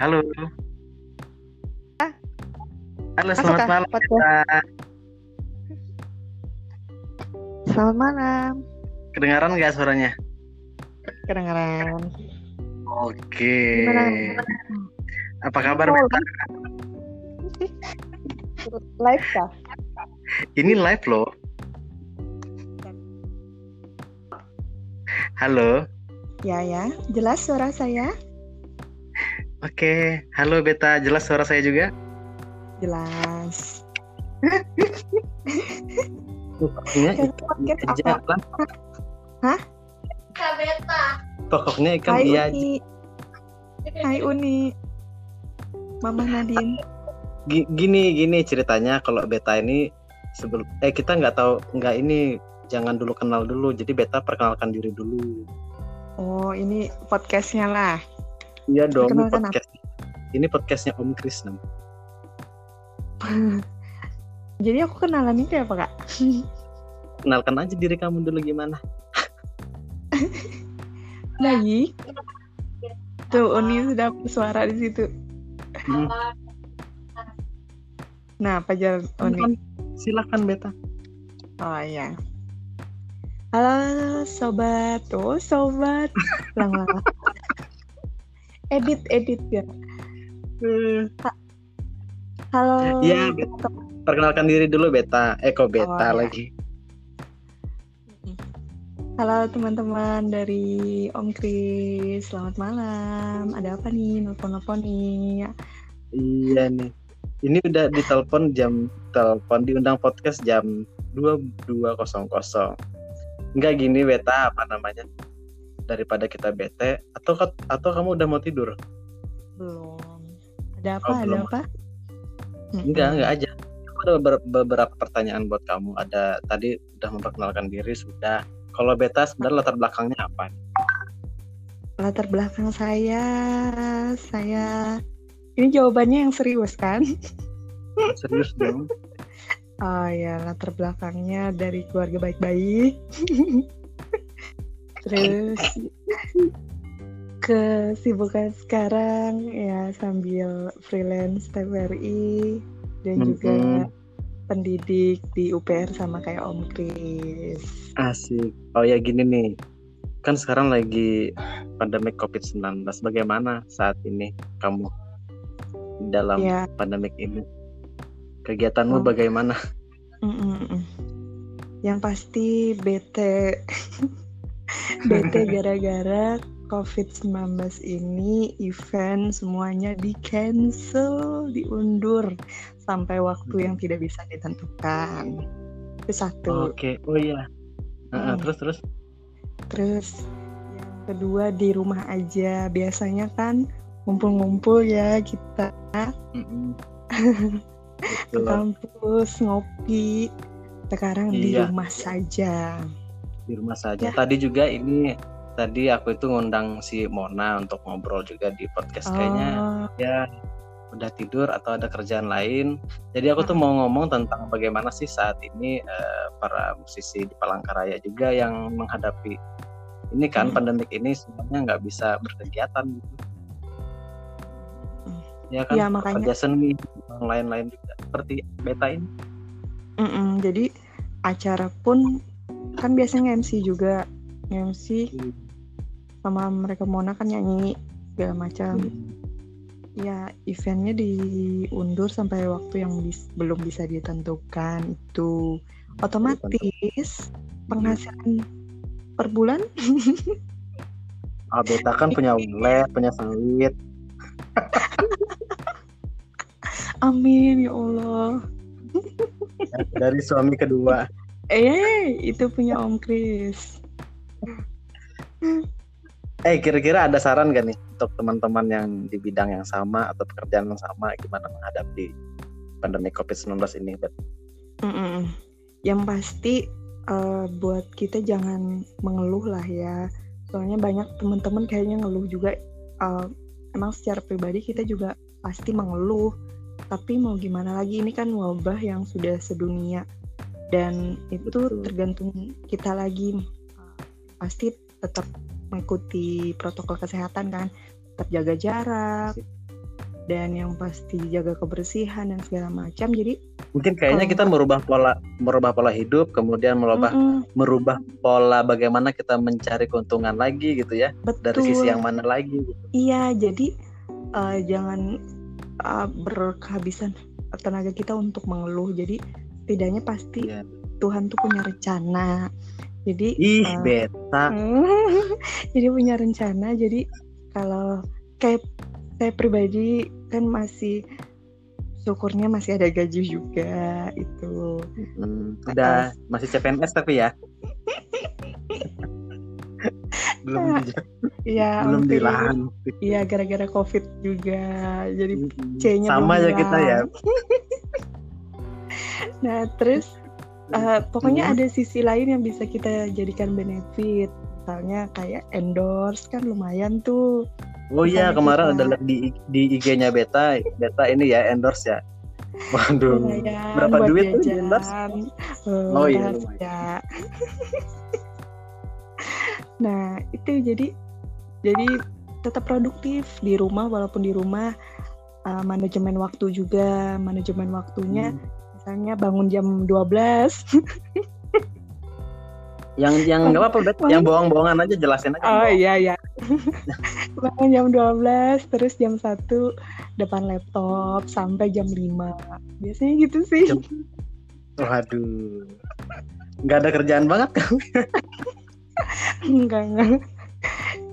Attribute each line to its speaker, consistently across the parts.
Speaker 1: Halo. Halo,
Speaker 2: Masuk
Speaker 1: selamat
Speaker 2: kah
Speaker 1: malam. Beta.
Speaker 2: Selamat malam.
Speaker 1: Kedengaran nggak suaranya?
Speaker 2: Kedengaran.
Speaker 1: Oke.
Speaker 2: Gimana?
Speaker 1: Apa kabar,
Speaker 2: Oh,
Speaker 1: Beta?
Speaker 2: Live kah?
Speaker 1: Ini live loh. Halo.
Speaker 2: Ya ya. Jelas suara saya?
Speaker 1: Oke. Halo, Beta. Jelas suara saya juga?
Speaker 2: Jelas.
Speaker 1: Pokoknya ikan
Speaker 2: podcast
Speaker 1: aja
Speaker 2: apa?
Speaker 1: lah.
Speaker 2: Hah?
Speaker 1: Pokoknya ikan
Speaker 2: Hai
Speaker 1: aja.
Speaker 2: Uni. Hai Uni. Mama Nadine.
Speaker 1: Gi- Gini, gini ceritanya kalau Beta ini sebelum eh kita nggak tahu nggak ini jangan dulu kenal dulu. Jadi Beta perkenalkan diri dulu.
Speaker 2: Oh ini podcastnya lah.
Speaker 1: Iya dong, ini podcast. Ini podcastnya Om Krisna.
Speaker 2: Jadi aku kenalan itu apa kak?
Speaker 1: Kenalkan aja diri kamu dulu gimana?
Speaker 2: Baik. Tuh Uni sudah bersuara di situ.
Speaker 1: Hmm.
Speaker 2: Nah apa jalan Uni?
Speaker 1: Silakan Beta.
Speaker 2: Oh iya. Halo sobat, oh sobat, ulang ulang. Edit edit ya. Halo.
Speaker 1: Iya, Beta. Perkenalkan diri dulu Beta. Eh kok Beta
Speaker 2: Oh, iya.
Speaker 1: lagi.
Speaker 2: Halo teman-teman dari Om Kris, selamat malam. Ada apa nih? Nelfon-nelfon nih.
Speaker 1: Iya nih. Ini udah ditelepon jam telepon diundang podcast jam 22.00. Enggak gini Beta apa namanya? Daripada kita bete atau atau kamu udah mau tidur?
Speaker 2: Belum. Ada apa?
Speaker 1: Oh,
Speaker 2: ada
Speaker 1: belum.
Speaker 2: apa?
Speaker 1: Enggak, enggak aja. Aku ada beber- beberapa pertanyaan buat kamu. Ada tadi udah memperkenalkan diri sudah. Kalau beta sebenarnya latar belakangnya apa?
Speaker 2: Latar belakang saya, saya. Ini jawabannya yang serius kan?
Speaker 1: Serius dong.
Speaker 2: Oh ya, latar belakangnya dari keluarga baik-baik. Terus kesibukan sekarang ya sambil freelance TVRI dan juga
Speaker 1: Mhm.
Speaker 2: pendidik di UPR sama kayak Om Kris.
Speaker 1: Asik. Oh ya gini nih. Kan sekarang lagi pandemik COVID-19. Bagaimana saat ini kamu dalam
Speaker 2: Ya,
Speaker 1: pandemik ini? Kegiatanmu
Speaker 2: Oh.
Speaker 1: bagaimana?
Speaker 2: mm-mm-mm. yang pasti bete, bete gara-gara COVID-19 ini event semuanya di cancel, diundur sampai waktu yang tidak bisa ditentukan. Itu satu.
Speaker 1: Oke. Oh iya. Heeh,
Speaker 2: Hmm.
Speaker 1: terus terus.
Speaker 2: Terus yang kedua di rumah aja. Biasanya kan ngumpul-ngumpul ya kita ke
Speaker 1: Betul.
Speaker 2: kampus ngopi. Sekarang di
Speaker 1: Iya.
Speaker 2: rumah saja.
Speaker 1: Di rumah saja.
Speaker 2: Ya.
Speaker 1: Tadi juga ini tadi aku itu ngundang si Mona untuk ngobrol juga di podcast kayaknya
Speaker 2: Oh,
Speaker 1: ya udah tidur atau ada kerjaan lain. Jadi aku tuh mau ngomong tentang bagaimana sih saat ini eh, para musisi di Palangkaraya juga yang menghadapi ini kan
Speaker 2: Hmm.
Speaker 1: pandemik ini semuanya nggak bisa berkegiatan gitu.
Speaker 2: Hmm.
Speaker 1: Ya kan
Speaker 2: Ya, makanya-
Speaker 1: kerja seni lain-lain juga seperti beta ini.
Speaker 2: mm-mm. Jadi acara pun kan biasanya MC juga MC sama mereka Mona kan nyanyi segala macam. Ya eventnya diundur sampai waktu yang bis- belum bisa ditentukan itu otomatis penghasilan per bulan
Speaker 1: Ah, beta kan punya ulet, punya sawit.
Speaker 2: amin ya Allah
Speaker 1: dari suami kedua.
Speaker 2: Eh itu punya Om Kris
Speaker 1: Eh kira-kira ada saran gak nih untuk teman-teman yang di bidang yang sama atau pekerjaan yang sama gimana menghadapi pandemi COVID-19 ini? Bet?
Speaker 2: Mm-mm. Yang pasti eh, buat kita jangan mengeluh lah ya. Soalnya banyak teman-teman kayaknya ngeluh juga. Eh, emang secara pribadi kita juga pasti mengeluh. Tapi mau gimana lagi ini kan wabah yang sudah sedunia dan itu
Speaker 1: Betul.
Speaker 2: tergantung kita lagi. Pasti tetap mengikuti protokol kesehatan kan, tetap jaga jarak, dan yang pasti jaga kebersihan dan segala macam jadi
Speaker 1: mungkin kayaknya kita merubah pola merubah pola hidup kemudian merubah
Speaker 2: mm-mm,
Speaker 1: merubah pola bagaimana kita mencari keuntungan lagi gitu ya dari
Speaker 2: betul
Speaker 1: sisi yang mana lagi gitu.
Speaker 2: iya jadi eh, jangan eh, berkehabisan tenaga kita untuk mengeluh jadi setidaknya pasti
Speaker 1: Iya.
Speaker 2: Tuhan tuh punya rencana. Jadi
Speaker 1: ih
Speaker 2: eh,
Speaker 1: beta.
Speaker 2: jadi punya rencana. Jadi kalau kayak saya pribadi kan masih syukurnya masih ada gaji juga itu
Speaker 1: Hmm, udah masih CPNS tapi ya? Belum di,
Speaker 2: ya
Speaker 1: belum dilantik
Speaker 2: iya gara-gara covid juga. Jadi C-nya
Speaker 1: sama ya kita ya.
Speaker 2: Nah terus eh, pokoknya
Speaker 1: Hmm.
Speaker 2: ada sisi lain yang bisa kita jadikan benefit misalnya kayak endorse kan lumayan tuh
Speaker 1: oh iya kemarin
Speaker 2: kita-
Speaker 1: ada di di IG-nya beta beta ini ya endorse ya waduh
Speaker 2: lumayan
Speaker 1: berapa duit tuh di endorse?
Speaker 2: Eh,
Speaker 1: Oh iya,
Speaker 2: rahasia. nah itu jadi jadi tetap produktif di rumah walaupun di rumah uh, manajemen waktu juga manajemen waktunya
Speaker 1: Hmm.
Speaker 2: Misalnya bangun jam 12
Speaker 1: yang yang nggak apa-apa Bet. yang bohong-bohongan aja jelasin aja.
Speaker 2: Oh iya iya. Bangun jam 12 terus jam 1 depan laptop sampai jam 5 biasanya gitu sih.
Speaker 1: Jam- waduh. Nggak ada kerjaan banget kan?
Speaker 2: Enggak enggak.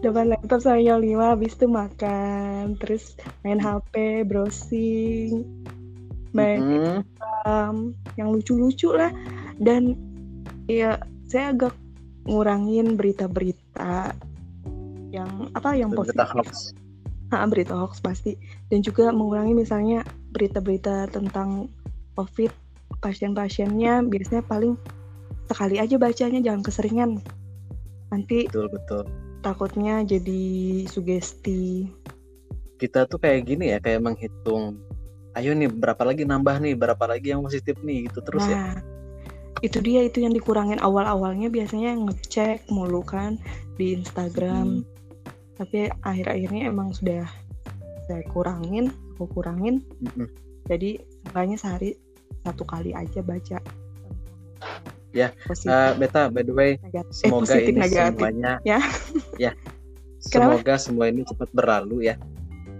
Speaker 2: Depan laptop sampai jam 5 habis itu makan terus main HP browsing main
Speaker 1: Hmm,
Speaker 2: um, yang lucu-lucu lah. Dan ya saya agak ngurangin berita-berita yang apa yang
Speaker 1: berita
Speaker 2: positif.
Speaker 1: hoax.
Speaker 2: Ah, berita hoax pasti. Dan juga mengurangi misalnya berita-berita tentang covid pasien-pasiennya biasanya paling sekali aja bacanya jangan keseringan. Nanti
Speaker 1: betul betul.
Speaker 2: takutnya jadi sugesti.
Speaker 1: Kita tuh kayak gini ya kayak menghitung ayo nih berapa lagi nambah nih berapa lagi yang positif nih gitu terus ya
Speaker 2: nah itu dia itu yang dikurangin awal-awalnya biasanya ngecek mulu kan di Instagram
Speaker 1: Hmm.
Speaker 2: tapi akhir-akhirnya emang sudah saya kurangin aku kurangin
Speaker 1: Mm-mm.
Speaker 2: jadi makanya sehari satu kali aja baca
Speaker 1: Ya,
Speaker 2: positif
Speaker 1: Eh, beta by the way
Speaker 2: negatif eh,
Speaker 1: semoga
Speaker 2: positif
Speaker 1: ini
Speaker 2: negatif
Speaker 1: semuanya
Speaker 2: Ya.
Speaker 1: ya
Speaker 2: Kenapa?
Speaker 1: semoga semua ini cepat berlalu ya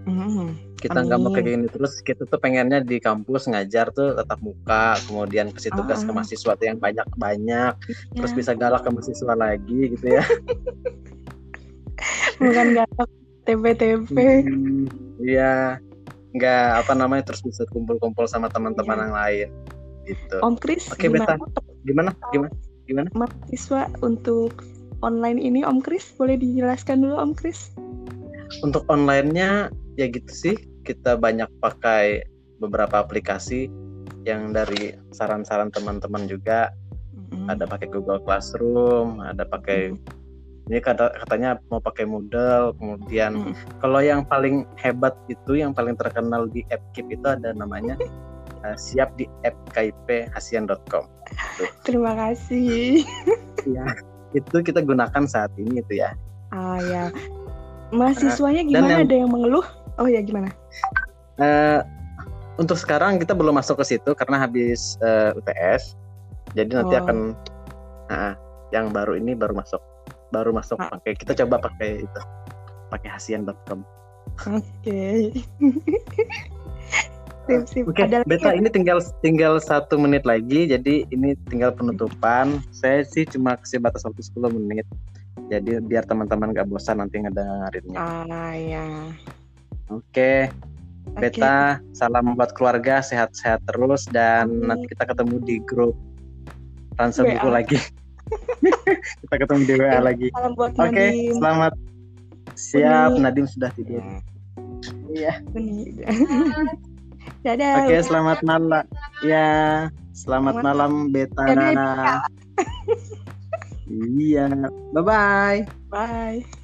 Speaker 2: Mhm.
Speaker 1: Kita nggak mau kayak gini terus kita tuh pengennya di kampus ngajar tuh tetap muka kemudian kasih tugas ke
Speaker 2: Ah.
Speaker 1: mahasiswa tuh yang banyak banyak terus
Speaker 2: Ya,
Speaker 1: bisa galak ke mahasiswa lagi gitu ya.
Speaker 2: Bukan galak TP-TP
Speaker 1: Hmm, Iya. Nggak apa namanya terus bisa kumpul-kumpul sama teman-teman
Speaker 2: Iya.
Speaker 1: yang lain gitu.
Speaker 2: Om Kris
Speaker 1: Oke,
Speaker 2: gimana?
Speaker 1: Gimana? Gimana? Gimana?
Speaker 2: Mahasiswa untuk online ini Om Kris boleh dijelaskan dulu Om Kris?
Speaker 1: Untuk onlinenya ya gitu sih kita banyak pakai beberapa aplikasi yang dari saran-saran teman-teman juga.
Speaker 2: Mhm.
Speaker 1: ada pakai Google Classroom ada pakai
Speaker 2: Mhm.
Speaker 1: ini kata katanya mau pakai Moodle kemudian
Speaker 2: Mhm.
Speaker 1: kalau yang paling hebat itu yang paling terkenal di app Keep itu ada namanya uh, siap di app kiphasian.com
Speaker 2: terima kasih.
Speaker 1: Ya itu kita gunakan saat ini itu ya.
Speaker 2: Ah ya mahasiswanya gimana?
Speaker 1: yang-
Speaker 2: ada yang mengeluh oh ya gimana
Speaker 1: Eh, untuk sekarang kita belum masuk ke situ karena habis eh, UTS jadi nanti
Speaker 2: Oh.
Speaker 1: akan nah, yang baru ini baru masuk baru masuk
Speaker 2: Ah.
Speaker 1: pakai kita coba pakai itu pakai hasian.com
Speaker 2: oke sip sip
Speaker 1: Oke,
Speaker 2: lagi
Speaker 1: Beta ini tinggal tinggal satu menit lagi, jadi ini tinggal penutupan. Saya sih cuma kasih batas waktu 10 menit. Jadi biar teman-teman gak bosan nanti ngedengerinnya.
Speaker 2: ah ya
Speaker 1: Oke. Beta salam buat keluarga, sehat-sehat terus dan
Speaker 2: Amin.
Speaker 1: nanti kita ketemu di grup Ransom
Speaker 2: WA.
Speaker 1: Buku lagi. kita ketemu di WA lagi.
Speaker 2: salam buat
Speaker 1: Oke,
Speaker 2: Nadim
Speaker 1: selamat siap.
Speaker 2: Uni.
Speaker 1: Nadim sudah tidur. Iya.
Speaker 2: Uni. dadah
Speaker 1: Oke, selamat malam. Ya, selamat
Speaker 2: Selamat
Speaker 1: malam Beta.
Speaker 2: Beta.
Speaker 1: iya. Bye bye.
Speaker 2: bye